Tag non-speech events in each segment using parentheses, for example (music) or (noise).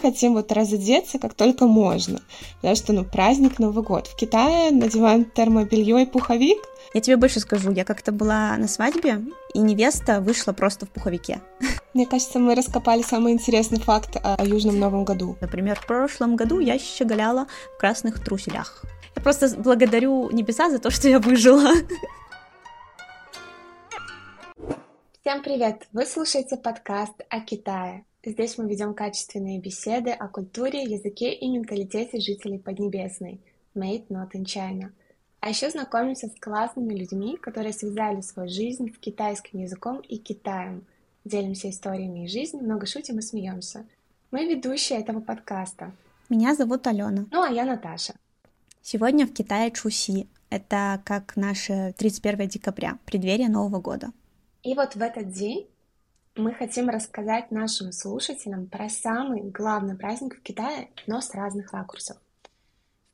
хотим вот разодеться как только можно, потому что, ну, праздник Новый год. В Китае надеваем термобелье и пуховик. Я тебе больше скажу, я как-то была на свадьбе, и невеста вышла просто в пуховике. (laughs) Мне кажется, мы раскопали самый интересный факт о Южном Новом году. Например, в прошлом году я щеголяла в красных труселях. Я просто благодарю небеса за то, что я выжила. Всем привет! Вы слушаете подкаст о Китае. Здесь мы ведем качественные беседы о культуре, языке и менталитете жителей Поднебесной. Made not in China. А еще знакомимся с классными людьми, которые связали свою жизнь с китайским языком и Китаем. Делимся историями из жизни, много шутим и смеемся. Мы ведущие этого подкаста. Меня зовут Алена. Ну, а я Наташа. Сегодня в Китае Чуси. Это как наше 31 декабря, преддверие Нового года. И вот в этот день мы хотим рассказать нашим слушателям про самый главный праздник в Китае, но с разных ракурсов.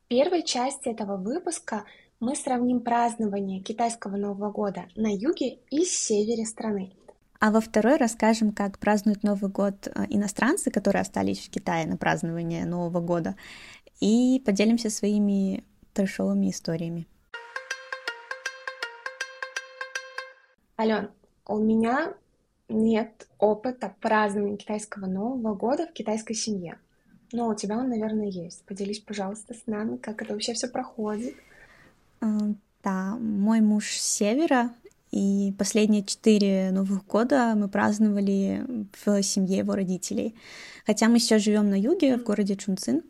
В первой части этого выпуска мы сравним празднование китайского Нового года на юге и севере страны. А во второй расскажем, как празднуют Новый год э, иностранцы, которые остались в Китае на празднование Нового года, и поделимся своими трешовыми историями. Ален, у меня нет опыта празднования китайского Нового года в китайской семье. Но у тебя он, наверное, есть. Поделись, пожалуйста, с нами, как это вообще все проходит. Да, мой муж с севера, и последние четыре Новых года мы праздновали в семье его родителей. Хотя мы сейчас живем на юге, в городе Чунцин,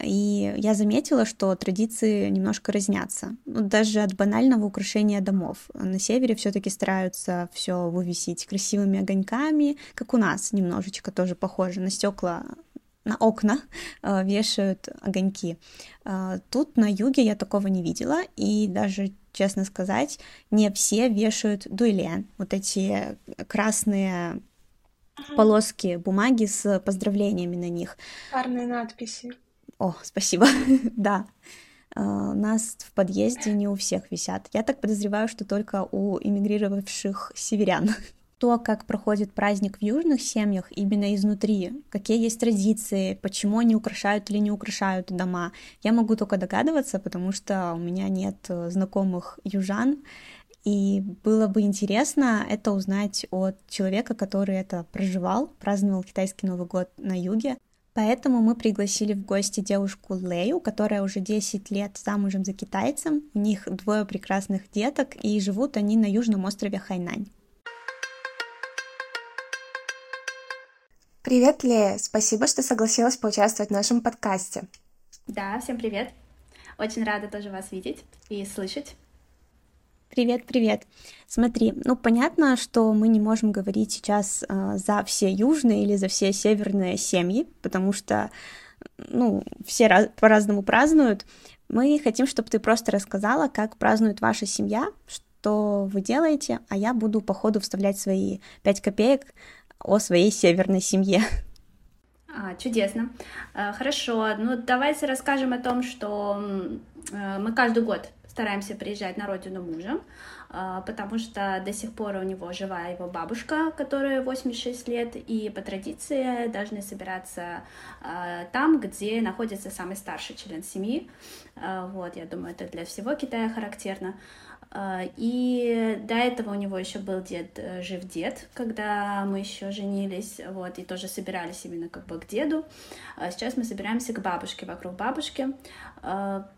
и я заметила, что традиции немножко разнятся. Ну, даже от банального украшения домов. На севере все-таки стараются все вывесить красивыми огоньками, как у нас немножечко тоже похоже. На стекла на окна э, вешают огоньки. Э, тут на юге я такого не видела, и даже, честно сказать, не все вешают дуэлен, вот эти красные полоски бумаги с поздравлениями на них. Парные надписи. О, спасибо, (laughs) да. Э, у нас в подъезде не у всех висят. Я так подозреваю, что только у эмигрировавших северян. (laughs) То, как проходит праздник в южных семьях именно изнутри, какие есть традиции, почему они украшают или не украшают дома, я могу только догадываться, потому что у меня нет э, знакомых южан, и было бы интересно это узнать от человека, который это проживал, праздновал китайский Новый год на юге, Поэтому мы пригласили в гости девушку Лею, которая уже 10 лет замужем за китайцем. У них двое прекрасных деток, и живут они на южном острове Хайнань. Привет, Лея! Спасибо, что согласилась поучаствовать в нашем подкасте. Да, всем привет! Очень рада тоже вас видеть и слышать. Привет, привет. Смотри, ну понятно, что мы не можем говорить сейчас э, за все южные или за все северные семьи, потому что, ну, все раз, по-разному празднуют. Мы хотим, чтобы ты просто рассказала, как празднует ваша семья, что вы делаете, а я буду по ходу вставлять свои пять копеек о своей северной семье. А, чудесно. А, хорошо. Ну, давайте расскажем о том, что э, мы каждый год стараемся приезжать на родину мужа, потому что до сих пор у него жива его бабушка, которая 86 лет, и по традиции должны собираться а, там, где находится самый старший член семьи. А, вот, я думаю, это для всего Китая характерно. И до этого у него еще был дед, э, жив дед, когда мы еще женились, вот, и тоже собирались именно как бы к деду. Сейчас мы собираемся к бабушке, вокруг бабушки.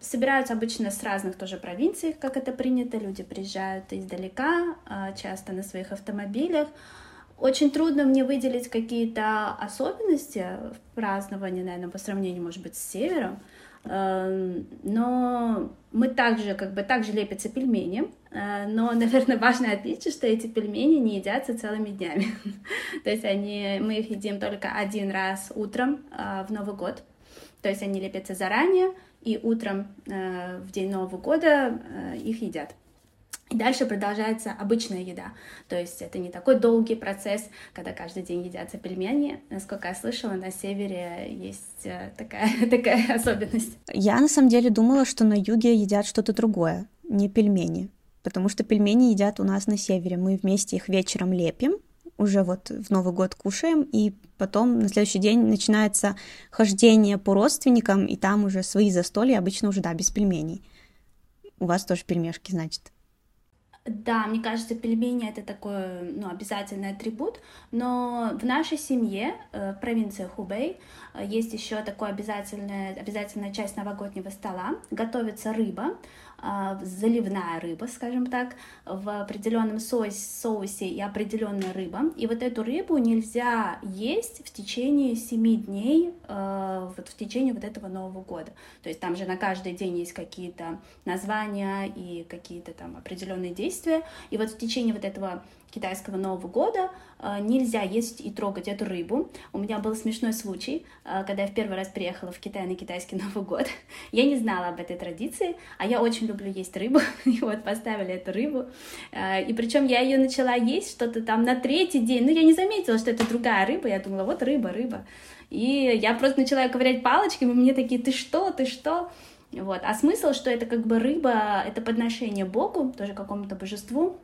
Собираются обычно с разных тоже провинций, как это принято, люди приезжают издалека, часто на своих автомобилях. Очень трудно мне выделить какие-то особенности в праздновании, наверное, по сравнению, может быть, с севером. Но мы также, как бы, также лепятся пельмени, э, но, (laughs) наверное, важное отличие, что эти пельмени не едятся целыми днями. (laughs) То есть они, мы их едим только один раз утром э, в Новый год. То есть они лепятся заранее, и утром э, в день Нового года их едят. И дальше продолжается обычная еда. То есть это не такой долгий процесс, когда каждый день едятся пельмени. Насколько я слышала, на севере есть э, такая, (laughs) такая особенность. Я на самом деле думала, что на юге едят что-то другое, не пельмени. Потому что пельмени едят у нас на севере. Мы вместе их вечером лепим, уже вот в Новый год кушаем, и потом на следующий день начинается хождение по родственникам, и там уже свои застолья, обычно уже, да, без пельменей. У вас тоже пельмешки, значит. Да, мне кажется, пельмени это такой ну, обязательный атрибут, но в нашей семье, э, в провинции Хубей, э, есть еще такая обязательная, обязательная часть новогоднего стола. Готовится рыба, заливная рыба, скажем так, в определенном соусе, и определенная рыба. И вот эту рыбу нельзя есть в течение семи дней, э, вот в течение вот этого Нового года. То есть там же на каждый день есть какие-то названия и какие-то там определенные действия. И вот в течение вот этого китайского Нового года э, нельзя есть и трогать эту рыбу. У меня был смешной случай, э, когда я в первый раз приехала в Китай на китайский (laughs) Новый год. Я не знала об этой традиции, а я очень люблю есть рыбу, (laughs) и вот поставили эту рыбу. Э, и причем я ее начала есть что-то там на третий день, ну я не заметила, что это другая рыба, я думала, вот рыба, рыба. И я просто начала ковырять палочками, и мне такие, ты что, ты что? Вот. А смысл, что это как бы рыба, это подношение Богу, тоже какому-то божеству,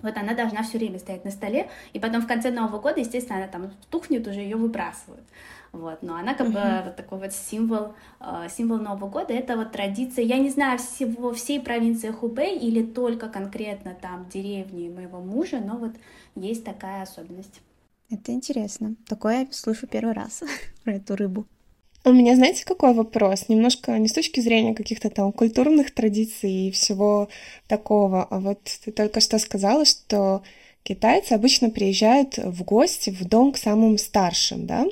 вот она должна все время стоять на столе, и потом в конце Нового года, естественно, она там тухнет, уже ее выбрасывают. Вот, но она как бы вот такой вот символ, э, символ Нового года, это вот традиция, я не знаю, всего, всей провинции Хубэй или только конкретно там деревни моего мужа, но вот есть такая особенность. Это интересно. Такое я слышу первый раз (laughs) про эту рыбу. У меня, знаете, какой вопрос? Немножко не с точки зрения каких-то там культурных традиций и всего такого, а вот ты только что сказала, что китайцы обычно приезжают в гости в дом к самым старшим, да,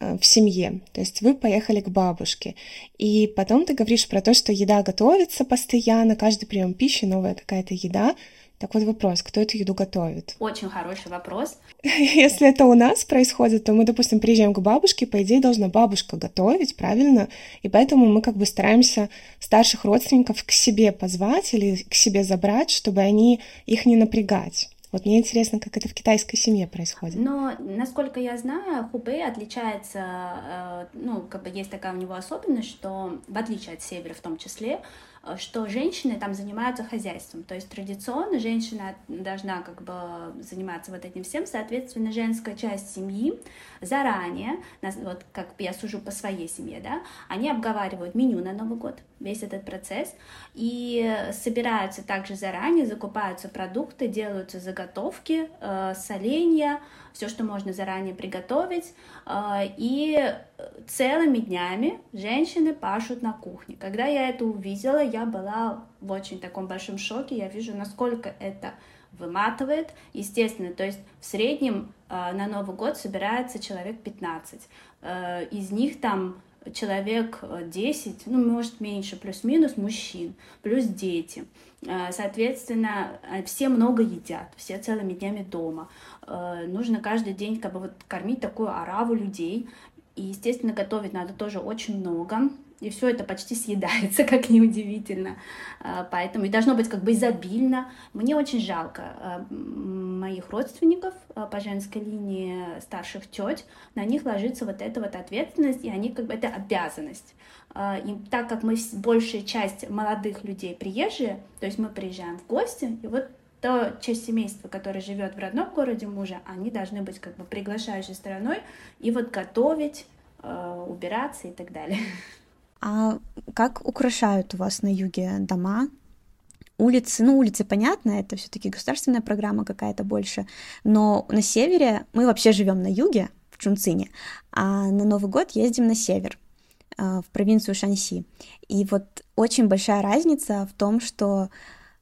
э, в семье. То есть вы поехали к бабушке. И потом ты говоришь про то, что еда готовится постоянно, каждый прием пищи, новая какая-то еда. Так вот вопрос, кто эту еду готовит? (laughs) Очень хороший вопрос. Если это у нас происходит, то мы, допустим, приезжаем к бабушке, по идее, должна бабушка готовить, правильно? И поэтому мы как бы стараемся старших родственников к себе позвать или к себе забрать, чтобы они их не напрягать. Вот мне интересно, как это в китайской семье происходит. Но, насколько я знаю, Хубэй отличается, э, ну, как бы есть такая у него особенность, что, в отличие от севера в том числе, что женщины там занимаются хозяйством. То есть традиционно женщина должна как бы заниматься вот этим всем. Соответственно, женская часть семьи заранее, вот как я сужу по своей семье, да, они обговаривают меню на Новый год, весь этот процесс, и собираются также заранее, закупаются продукты, делаются заготовки, э, соленья, все, что можно заранее приготовить, э, и целыми днями женщины пашут на кухне. Когда я это увидела, я была в очень таком большом шоке, я вижу, насколько это выматывает, естественно, то есть в среднем э, на Новый год собирается человек 15, э, из них там человек 10, ну, может, меньше, плюс-минус мужчин, плюс дети. Э, соответственно, э, все много едят, все целыми днями дома. Э, нужно каждый день как бы вот кормить такую ораву людей. И, естественно, готовить надо тоже очень много и все это почти съедается, (laughs) как неудивительно. А, поэтому и должно быть как бы изобильно. Мне очень жалко а, моих родственников а, по женской линии старших теть. На них ложится вот эта вот ответственность, и они как бы это обязанность. И так как мы большая часть молодых людей приезжие, то есть мы приезжаем в гости, и вот то часть семейства, которая живет в родном городе мужа, они должны быть как бы приглашающей стороной и вот готовить, убираться и так далее. (laughs) А как украшают у вас на юге дома? Улицы, ну, улицы, понятно, это все-таки государственная программа какая-то больше, но на севере мы вообще живем на юге, в Чунцине, а на Новый год ездим на север, а, в провинцию Шанси. И вот очень большая разница в том, что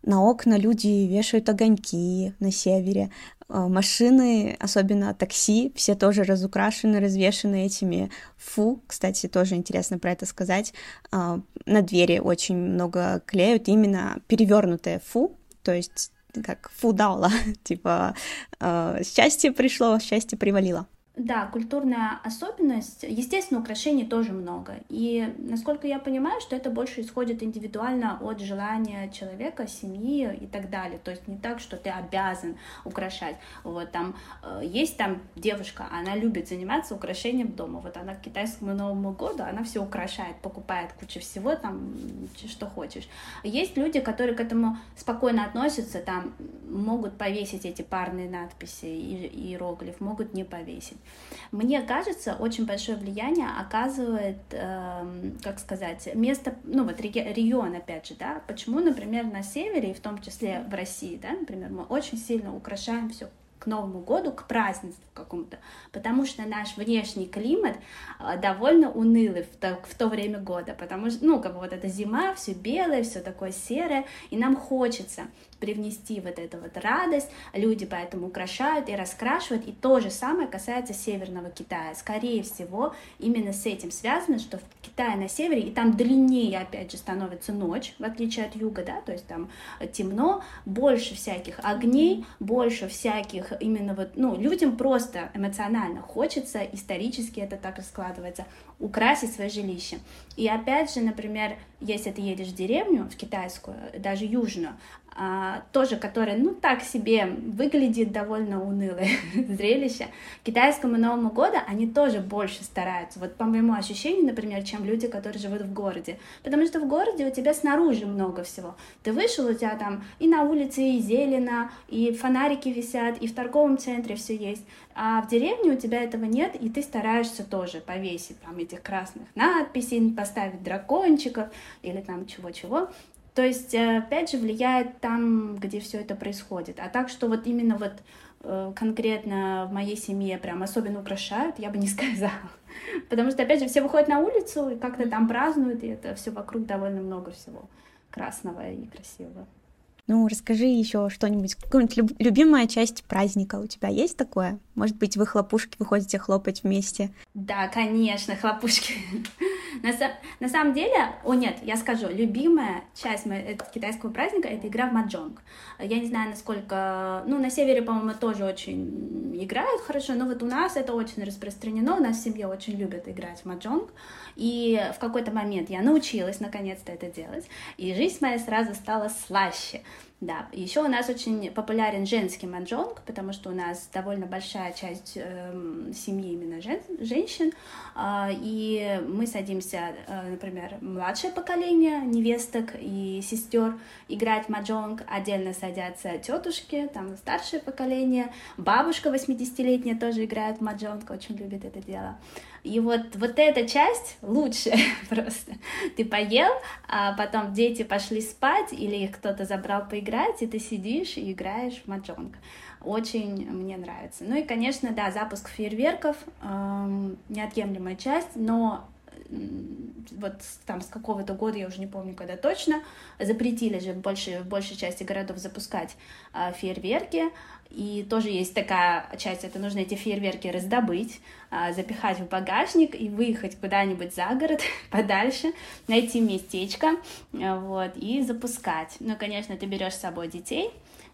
на окна люди вешают огоньки на севере, а, машины, особенно такси, все тоже разукрашены, развешены этими фу. Кстати, тоже интересно про это сказать. А, на двери очень много клеют именно перевернутое фу, то есть как фу дала, (laughs) типа а, счастье пришло, счастье привалило. Да, культурная особенность. Естественно, украшений тоже много. И, насколько я понимаю, что это больше исходит индивидуально от желания человека, семьи и так далее. То есть не так, что ты обязан украшать. Вот там э, есть там девушка, она любит заниматься украшением дома. Вот она к китайскому Новому году, она все украшает, покупает кучу всего, там, что хочешь. Есть люди, которые к этому спокойно относятся, там, могут повесить эти парные надписи, иероглиф, могут не повесить. Мне кажется, очень большое влияние оказывает, э, как сказать, место, ну вот регион, опять же, да, почему, например, на севере, и в том числе в России, да, например, мы очень сильно украшаем все к Новому году, к празднеству какому-то, потому что наш внешний климат э, довольно унылый в то, в то время года, потому что, ну, как бы вот эта зима, все белое, все такое серое, и нам хочется привнести вот эту вот радость, люди поэтому украшают и раскрашивают, и то же самое касается Северного Китая. Скорее всего, именно с этим связано, что в Китае на севере, и там длиннее, опять же, становится ночь, в отличие от юга, да, то есть там темно, больше всяких огней, больше всяких именно вот, ну, людям просто эмоционально хочется, исторически это так раскладывается, украсить свое жилище. И опять же, например, если ты едешь в деревню, в китайскую, даже южную, а, тоже, которая, ну, так себе выглядит довольно унылое (laughs) зрелище. К китайскому Новому году они тоже больше стараются, вот по моему ощущению, например, чем люди, которые живут в городе. Потому что в городе у тебя снаружи много всего. Ты вышел, у тебя там и на улице и зелено, и фонарики висят, и в торговом центре все есть. А в деревне у тебя этого нет, и ты стараешься тоже повесить там этих красных надписей, поставить дракончиков или там чего-чего. То есть, э, опять же, влияет там, где все это происходит. А так, что вот именно вот э, конкретно в моей семье прям особенно украшают, я бы не (laughs) сказала. Потому что, опять же, все выходят на улицу и как-то там празднуют, и это все вокруг довольно много всего красного и красивого. Ну, расскажи еще что-нибудь. Какая-нибудь любимая часть праздника у тебя есть такое? Может быть, вы хлопушки выходите хлопать вместе? Да, конечно, хлопушки. (laughs) на, на самом деле, о нет, я скажу, любимая часть этого китайского праздника — это игра в маджонг. Я не знаю, насколько... Ну, на севере, по-моему, тоже очень играют хорошо, но вот у нас это очень распространено, у нас в семье очень любят играть в маджонг. И в какой-то момент я научилась наконец-то это делать, и жизнь моя сразу стала слаще. Да, еще у нас очень популярен женский манджонг, потому что у нас довольно большая часть э, семьи именно жен, женщин, э, и мы садимся, э, например, младшее поколение невесток и сестер играть маджонг, отдельно садятся тетушки, там старшее поколение, бабушка 80-летняя тоже играет в маджонг, очень любит это дело. И вот, вот эта часть лучше (laughs) просто. Ты поел, а потом дети пошли спать, или их кто-то забрал поиграть, и ты сидишь и играешь в маджонг. Очень мне нравится. Ну и, конечно, да, запуск фейерверков эм, неотъемлемая часть, но вот там с какого-то года, я уже не помню, когда точно, запретили же в большей, в большей части городов запускать э, фейерверки, и тоже есть такая часть, это нужно эти фейерверки раздобыть, э, запихать в багажник и выехать куда-нибудь за город, (laughs) подальше, найти местечко, э, вот, и запускать. Ну, конечно, ты берешь с собой детей,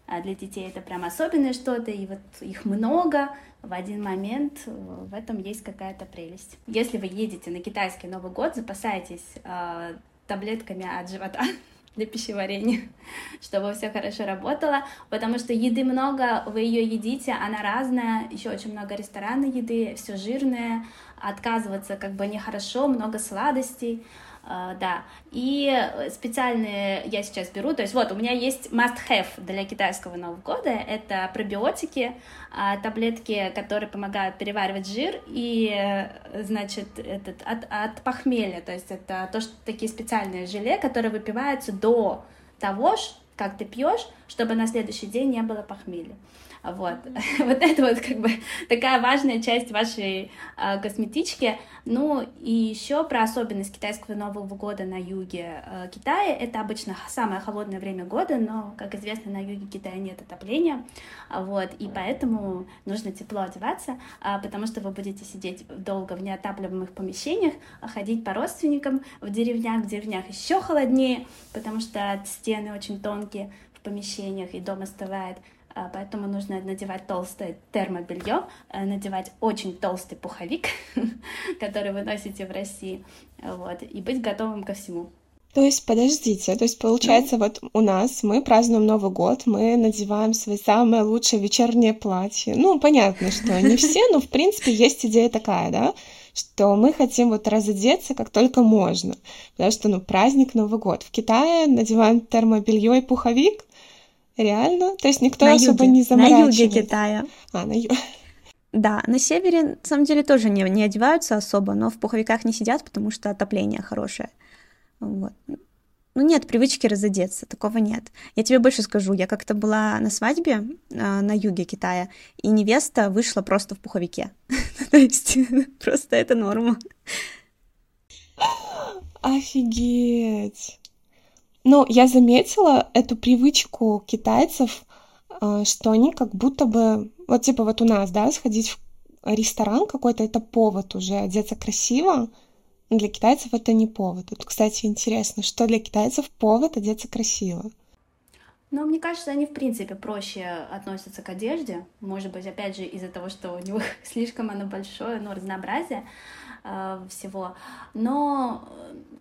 а для детей это прям особенное что-то, и вот их много, в один момент э, в этом есть какая-то прелесть. Если вы едете на китайский Новый год, запасайтесь э, таблетками от живота (laughs) для пищеварения, (laughs) чтобы все хорошо работало, потому что еды много, вы ее едите, она разная, еще очень много ресторанной еды, все жирное, отказываться как бы нехорошо, много сладостей, да, и специальные я сейчас беру, то есть вот у меня есть must-have для китайского Нового года, это пробиотики, uh, таблетки, которые помогают переваривать жир, и, значит, этот, от, от похмелья, то есть это то, что такие специальные желе, которые выпиваются до того, как ты пьешь, чтобы на следующий день не было похмелья. Вот, (laughs) вот это вот как бы такая важная часть вашей э, косметички. Ну и еще про особенность китайского Нового года на юге э, Китая. Это обычно самое холодное время года, но, как известно, на юге Китая нет отопления, вот, и поэтому нужно тепло одеваться, э, потому что вы будете сидеть долго в неотапливаемых помещениях, ходить по родственникам в деревнях, в деревнях еще холоднее, потому что стены очень тонкие в помещениях, и дом остывает. А, поэтому нужно надевать толстое термобелье, э, надевать очень толстый пуховик, (laughs) который вы носите в России, вот, и быть готовым ко всему. То есть, подождите, то есть, получается, вот у нас мы празднуем Новый год, мы надеваем свои самые лучшие вечерние платья. Ну, понятно, что не все, но, в принципе, есть идея такая, да, что мы хотим вот разодеться как только можно, потому что, ну, праздник Новый год. В Китае надеваем термобелье и пуховик, реально? То есть никто на особо юге, не заморачивается? На юге Китая. А, на юге. (laughs) Да, на севере, на самом деле, тоже не, не одеваются особо, но в пуховиках не сидят, потому что отопление хорошее. Вот. Ну, нет привычки разодеться, такого нет. Я тебе больше скажу, я как-то была на свадьбе э, на юге Китая, и невеста вышла просто в пуховике. (laughs) То есть (laughs) просто это норма. Офигеть! Ну, я заметила эту привычку китайцев, э, что они как будто бы, вот типа вот у нас, да, сходить в ресторан какой-то, это повод уже одеться красиво, для китайцев это не повод. Вот, кстати, интересно, что для китайцев повод одеться красиво? Ну, мне кажется, они, в принципе, проще относятся к одежде. Может быть, опять же, из-за того, что у них (laughs) слишком оно большое, ну, разнообразие э, всего. Но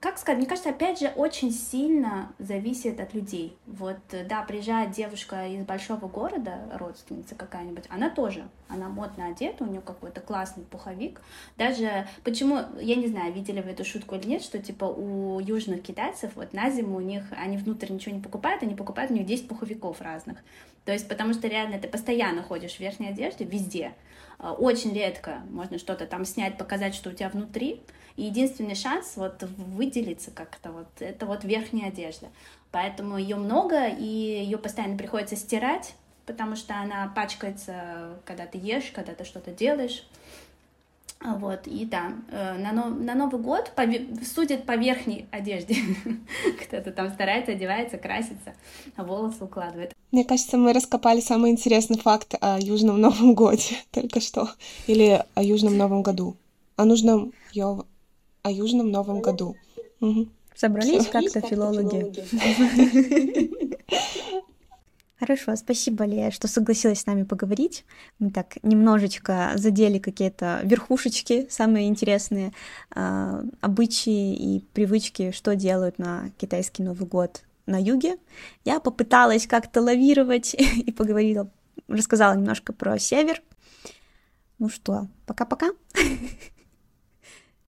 как сказать, мне кажется, опять же, очень сильно зависит от людей. Вот, да, приезжает девушка из большого города, родственница какая-нибудь, она тоже, она модно одета, у нее какой-то классный пуховик. Даже, почему, я не знаю, видели вы эту шутку или нет, что, типа, у южных китайцев, вот, на зиму у них, они внутрь ничего не покупают, они покупают у них 10 пуховиков разных. То есть, потому что реально ты постоянно ходишь в верхней одежде везде. А, очень редко можно что-то там снять, показать, что у тебя внутри. И единственный шанс вот выделиться как-то вот это вот верхняя одежда. Поэтому ее много, и ее постоянно приходится стирать, потому что она пачкается, когда ты ешь, когда ты что-то делаешь. Вот, и да, э, на, на Новый год по, судят по верхней одежде. (laughs) Кто-то там старается, одевается, красится, волосы укладывает. Мне кажется, мы раскопали самый интересный факт о Южном Новом (laughs) Годе только что. Или о Южном Новом Году. О нужном Йов о Южном Новом году. Угу. Собрались как-то филологи. (laughs) Хорошо, спасибо, Лея, что согласилась с нами поговорить. Мы так немножечко задели какие-то верхушечки, самые интересные э, обычаи и привычки, что делают на китайский Новый год на юге. Я попыталась как-то лавировать (laughs) и поговорила, рассказала немножко про север. Ну что, пока-пока. (laughs)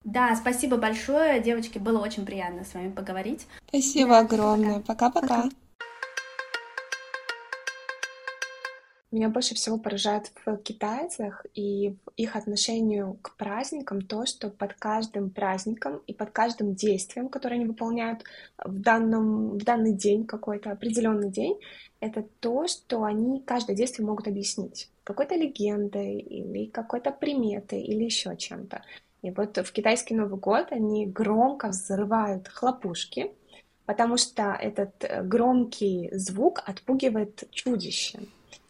Да, спасибо большое, девочки, было очень приятно с вами поговорить. Спасибо да, огромное, пока-пока. Меня больше всего поражает в китайцах и в их отношению к праздникам то, что под каждым праздником и под каждым действием, которое они выполняют в, данном, в данный день, какой-то определенный день, это то, что они каждое действие могут объяснить какой-то легендой или какой-то приметой или еще чем-то. И вот в китайский Новый год они громко взрывают хлопушки, потому что этот э, громкий звук отпугивает чудище.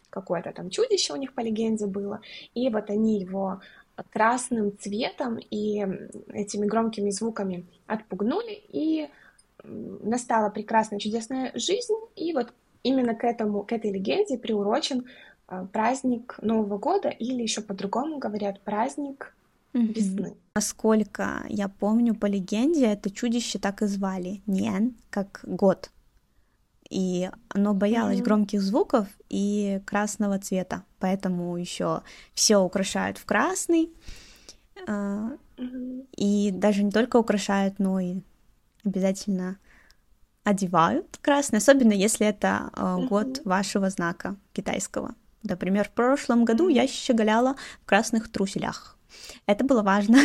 Какое-то там чудище у них по легенде было. И вот они его красным цветом и этими громкими звуками отпугнули, и настала прекрасная чудесная жизнь. И вот именно к, этому, к этой легенде приурочен э, праздник Нового года, или еще по-другому говорят, праздник весны. Насколько я помню по легенде, это чудище так и звали Нен, как год. И оно боялось mm-hmm. громких звуков и красного цвета, поэтому еще все украшают в красный. Mm-hmm. И даже не только украшают, но и обязательно одевают красный, особенно если это mm-hmm. год вашего знака китайского. Например, в прошлом году я щеголяла в красных труселях. Это было важно.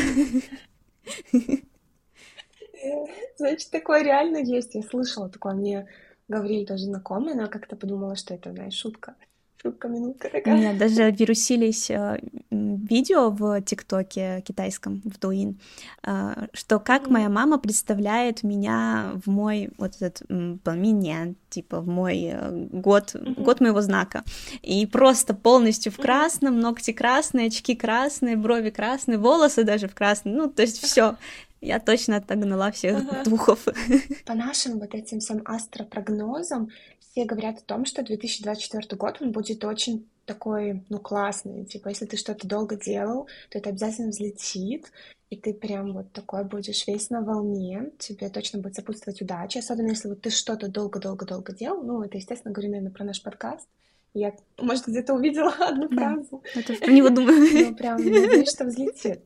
Значит, такое реально есть. Я слышала такое. Мне говорили тоже знакомые, но как-то подумала, что это, знаешь, шутка шутка минутка такая. Нет, даже вирусились э, видео в ТикТоке китайском, в Дуин, э, что как моя мама представляет меня в мой вот этот меня, типа в мой э, год, год моего знака. И просто полностью в красном, ногти красные, очки красные, брови красные, волосы даже в красном, ну, то есть все Я точно отогнала всех ага. духов. (laughs) По нашим вот этим всем астропрогнозам все говорят о том, что 2024 год он будет очень такой, ну, классный. Типа, если ты что-то долго делал, то это обязательно взлетит, и ты прям вот такой будешь весь на волне, тебе точно будет сопутствовать удача, особенно если вот ты что-то долго-долго-долго делал, ну, это, естественно, говорю, наверное, про наш подкаст, я, может, где-то увидела (laughs) одну фразу. Да, это про него думаю. Ну, прям, надеюсь, что взлетит.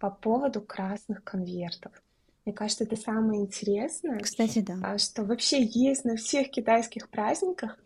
По поводу красных конвертов. Мне кажется, это самое интересное. Кстати, да. А, что вообще есть на всех китайских праздниках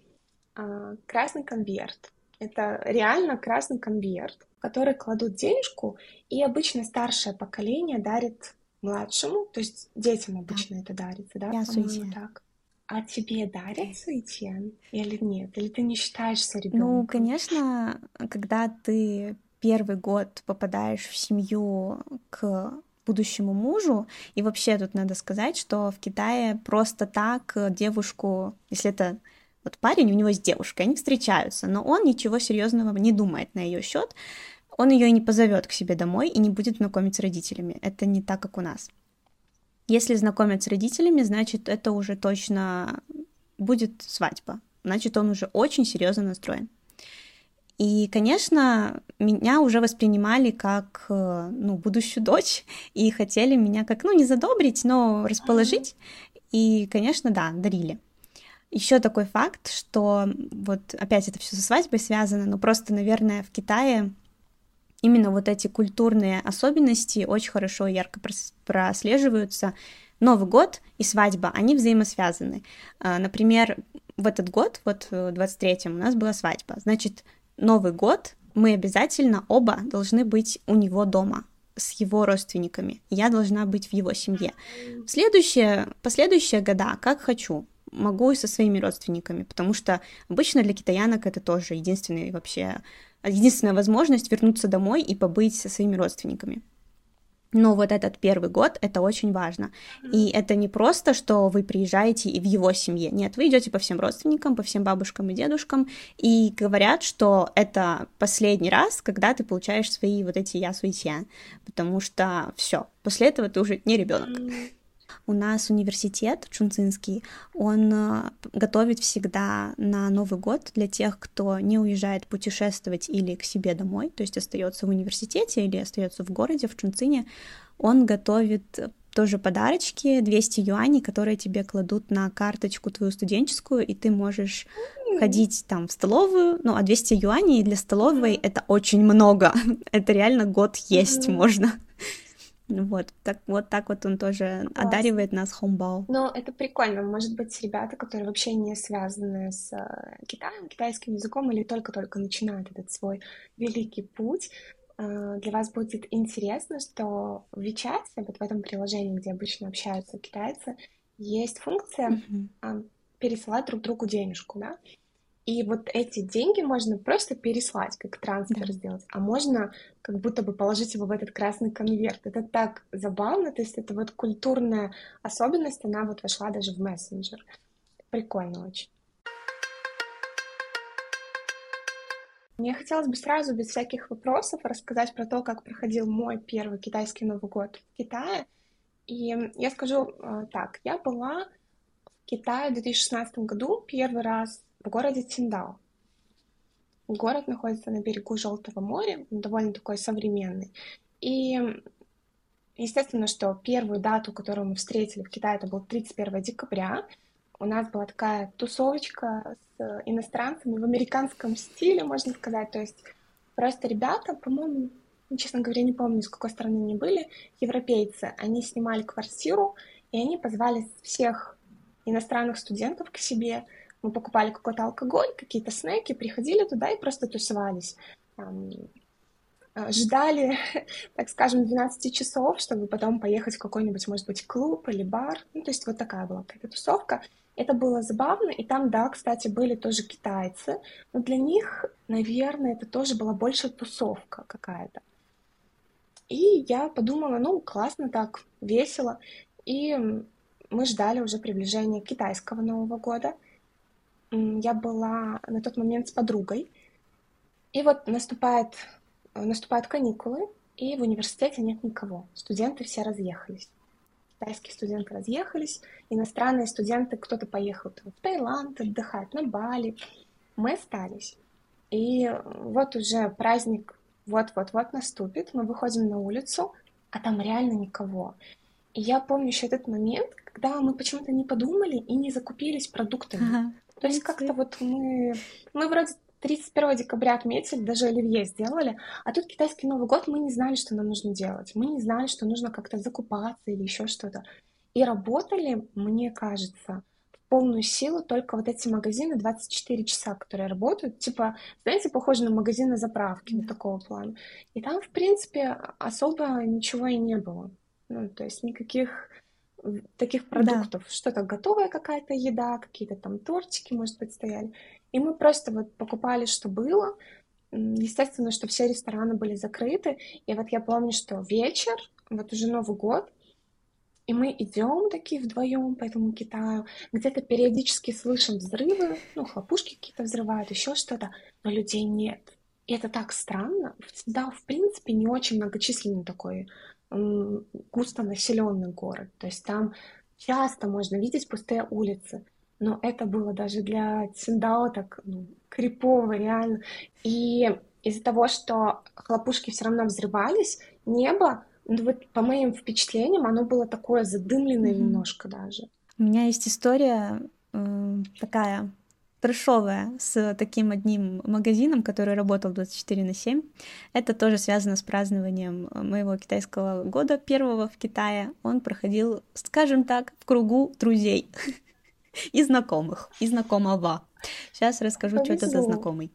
а, красный конверт. Это реально красный конверт, в который кладут денежку, и обычно старшее поколение дарит младшему, то есть детям обычно да. это дарится, да? Я По-моему, так. А тебе дарят суетен или нет? Или ты не считаешься ребенком? Ну, конечно, когда ты первый год попадаешь в семью к будущему мужу. И вообще тут надо сказать, что в Китае просто так девушку, если это вот парень, у него есть девушка, они встречаются, но он ничего серьезного не думает на ее счет, он ее не позовет к себе домой и не будет знакомить с родителями. Это не так, как у нас. Если знакомят с родителями, значит, это уже точно будет свадьба. Значит, он уже очень серьезно настроен. И, конечно, меня уже воспринимали как э, ну, будущую дочь (laughs) и хотели меня как, ну, не задобрить, но расположить. И, конечно, да, дарили. Еще такой факт, что вот опять это все со свадьбой связано, но просто, наверное, в Китае именно вот эти культурные особенности очень хорошо и ярко прослеживаются. Новый год и свадьба, они взаимосвязаны. А, например, в этот год, вот в 23-м, у нас была свадьба. Значит, Новый год мы обязательно оба должны быть у него дома с его родственниками. Я должна быть в его семье. В следующие, последующие года, как хочу, могу и со своими родственниками, потому что обычно для китаянок это тоже единственный вообще, единственная возможность вернуться домой и побыть со своими родственниками. Но вот этот первый год это очень важно. И это не просто, что вы приезжаете и в его семье. Нет, вы идете по всем родственникам, по всем бабушкам и дедушкам, и говорят, что это последний раз, когда ты получаешь свои вот эти я суетья, потому что все, после этого ты уже не ребенок. У нас университет Чунцинский, он э, готовит всегда на Новый год для тех, кто не уезжает путешествовать или к себе домой, то есть остается в университете или остается в городе, в Чунцине, он готовит тоже подарочки, 200 юаней, которые тебе кладут на карточку твою студенческую, и ты можешь ходить там в столовую, ну, а 200 юаней для столовой это очень много, (laughs) это реально год есть можно. Вот так, вот так вот он тоже Класс. одаривает нас хомбао. Но это прикольно. Может быть, ребята, которые вообще не связаны с э, Китаем, китайским языком или только-только начинают этот свой великий путь, э, для вас будет интересно, что в WeChat, вот в этом приложении, где обычно общаются китайцы, есть функция mm-hmm. пересылать друг другу денежку, да? И вот эти деньги можно просто переслать, как трансфер да. сделать, а можно как будто бы положить его в этот красный конверт. Это так забавно, то есть это вот культурная особенность, она вот вошла даже в мессенджер. Прикольно очень. Мне хотелось бы сразу, без всяких вопросов, рассказать про то, как проходил мой первый китайский Новый год в Китае. И я скажу э, так, я была в Китае в 2016 году первый раз в городе Тиндао. Город находится на берегу Желтого моря, довольно такой современный. И естественно, что первую дату, которую мы встретили в Китае, это был 31 декабря. У нас была такая тусовочка с иностранцами в американском стиле, можно сказать. То есть просто ребята, по-моему, ну, честно говоря, не помню, с какой стороны они были, европейцы. Они снимали квартиру, и они позвали всех иностранных студентов к себе, мы покупали какой-то алкоголь, какие-то снеки, приходили туда и просто тусовались. Э, ждали, (laughs) так скажем, 12 часов, чтобы потом поехать в какой-нибудь, может быть, клуб или бар. Ну, то есть вот такая была какая-то тусовка. Это было забавно, и там, да, кстати, были тоже китайцы, но для них, наверное, это тоже была больше тусовка какая-то. И я подумала, ну, классно так, весело. И мы ждали уже приближения китайского Нового года я была на тот момент с подругой. И вот наступает, наступают каникулы, и в университете нет никого. Студенты все разъехались. Китайские студенты разъехались, иностранные студенты, кто-то поехал в Таиланд отдыхать, на Бали. Мы остались. И вот уже праздник вот-вот-вот наступит, мы выходим на улицу, а там реально никого. И я помню еще этот момент, когда мы почему-то не подумали и не закупились продуктами. Ага. То есть как-то вот мы, мы вроде 31 декабря отметили, даже оливье сделали, а тут китайский Новый год, мы не знали, что нам нужно делать. Мы не знали, что нужно как-то закупаться или еще что-то. И работали, мне кажется, в полную силу только вот эти магазины 24 часа, которые работают, типа, знаете, похоже на магазины заправки, вот такого плана. И там, в принципе, особо ничего и не было. Ну, то есть никаких таких продуктов. Да. Что-то готовая какая-то еда, какие-то там тортики, может быть, стояли. И мы просто вот покупали, что было. Естественно, что все рестораны были закрыты. И вот я помню, что вечер, вот уже Новый год, и мы идем такие вдвоем по этому Китаю, где-то периодически слышим взрывы, ну, хлопушки какие-то взрывают, еще что-то, но людей нет. И это так странно. Да, в принципе, не очень многочисленный такой густонаселенный город. То есть там часто можно видеть пустые улицы. Но это было даже для Циндао так ну, крипово, реально. И из-за того, что хлопушки все равно взрывались, небо, ну, вот по моим впечатлениям, оно было такое задымленное mm-hmm. немножко даже. У меня есть история э, такая трэшовая с таким одним магазином, который работал 24 на 7. Это тоже связано с празднованием моего китайского года первого в Китае. Он проходил, скажем так, в кругу друзей (laughs) и знакомых, и знакомого. Сейчас расскажу, Повезло. что это за знакомый.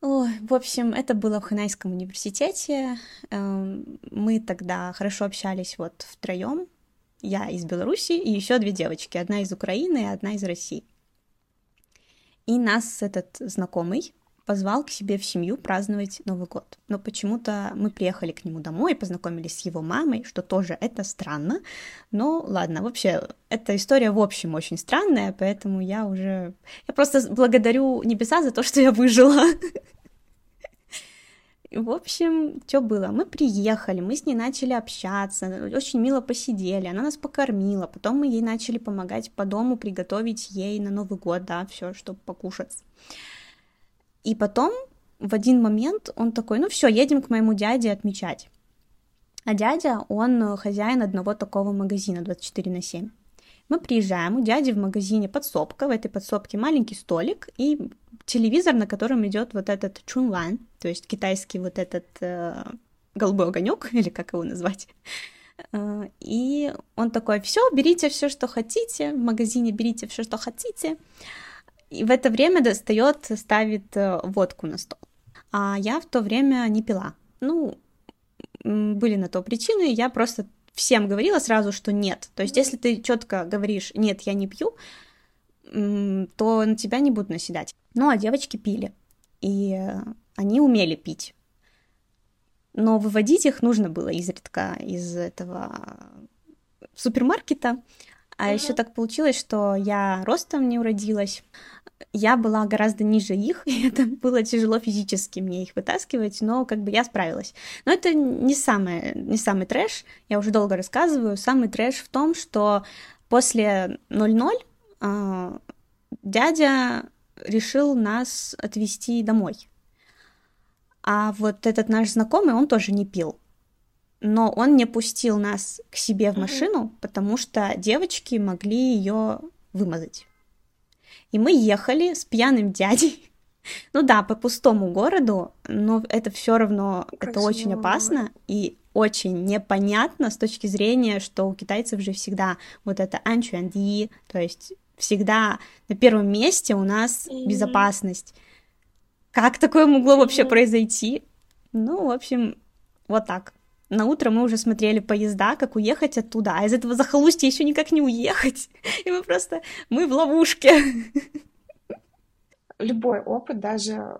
Ой, в общем, это было в Ханайском университете. Эм, мы тогда хорошо общались вот втроем. Я из Беларуси и еще две девочки. Одна из Украины и одна из России. И нас этот знакомый позвал к себе в семью праздновать Новый год. Но почему-то мы приехали к нему домой, познакомились с его мамой, что тоже это странно. Но ладно, вообще, эта история в общем очень странная, поэтому я уже... Я просто благодарю небеса за то, что я выжила. (laughs) В общем, что было? Мы приехали, мы с ней начали общаться, очень мило посидели, она нас покормила, потом мы ей начали помогать по дому приготовить ей на Новый год, да, все, чтобы покушать. И потом в один момент он такой, ну все, едем к моему дяде отмечать. А дядя, он хозяин одного такого магазина 24 на 7. Мы приезжаем, у дяди в магазине подсобка, в этой подсобке маленький столик и телевизор, на котором идет вот этот чунлан, то есть китайский вот этот э, голубой огонек, (laughs) или как его назвать. Э, и он такой, все, берите все, что хотите, в магазине берите все, что хотите. И в это время достает, ставит э, водку на стол. А я в то время не пила. Ну, были на то причины, я просто всем говорила сразу, что нет. То есть, если ты четко говоришь, нет, я не пью, то на тебя не будут наседать. Ну, а девочки пили, и они умели пить. Но выводить их нужно было изредка из этого супермаркета. А uh-huh. еще так получилось, что я ростом не уродилась. Я была гораздо ниже их, (laughs) и это было тяжело физически мне их вытаскивать, но как бы я справилась. Но это не, самое, не самый трэш, я уже долго рассказываю. Самый трэш в том, что после 0-0 э, дядя решил нас отвезти домой. А вот этот наш знакомый, он тоже не пил но он не пустил нас к себе в машину, потому что девочки могли ее вымазать. И мы ехали с пьяным дядей. (laughs) Ну да, по пустому городу, но это все равно как это очень опасно и очень непонятно с точки зрения, что у китайцев же всегда вот это анчуанди, то есть всегда на первом месте у нас mm-hmm. безопасность. Как такое могло вообще произойти? Ну, в общем, вот так. На утро мы уже смотрели поезда, как уехать оттуда, а из этого захолустья еще никак не уехать. (laughs) И мы просто, мы в ловушке. Любой опыт, даже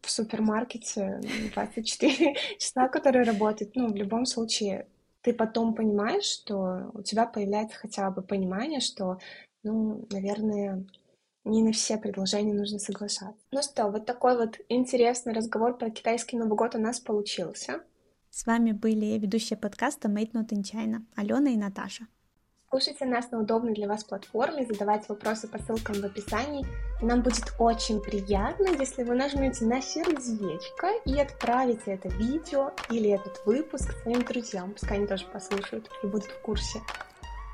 в супермаркете 24 (laughs) часа, который работает, ну, в любом случае, ты потом понимаешь, что у тебя появляется хотя бы понимание, что, ну, наверное, не на все предложения нужно соглашаться. Ну что, вот такой вот интересный разговор про китайский Новый год у нас получился. С вами были ведущие подкаста Made Not in China Алена и Наташа. Слушайте нас на удобной для вас платформе, задавайте вопросы по ссылкам в описании. Нам будет очень приятно, если вы нажмете на сердечко и отправите это видео или этот выпуск своим друзьям. Пускай они тоже послушают и будут в курсе.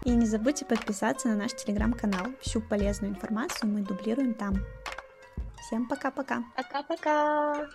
И не забудьте подписаться на наш телеграм-канал. Всю полезную информацию мы дублируем там. Всем пока-пока. Пока-пока.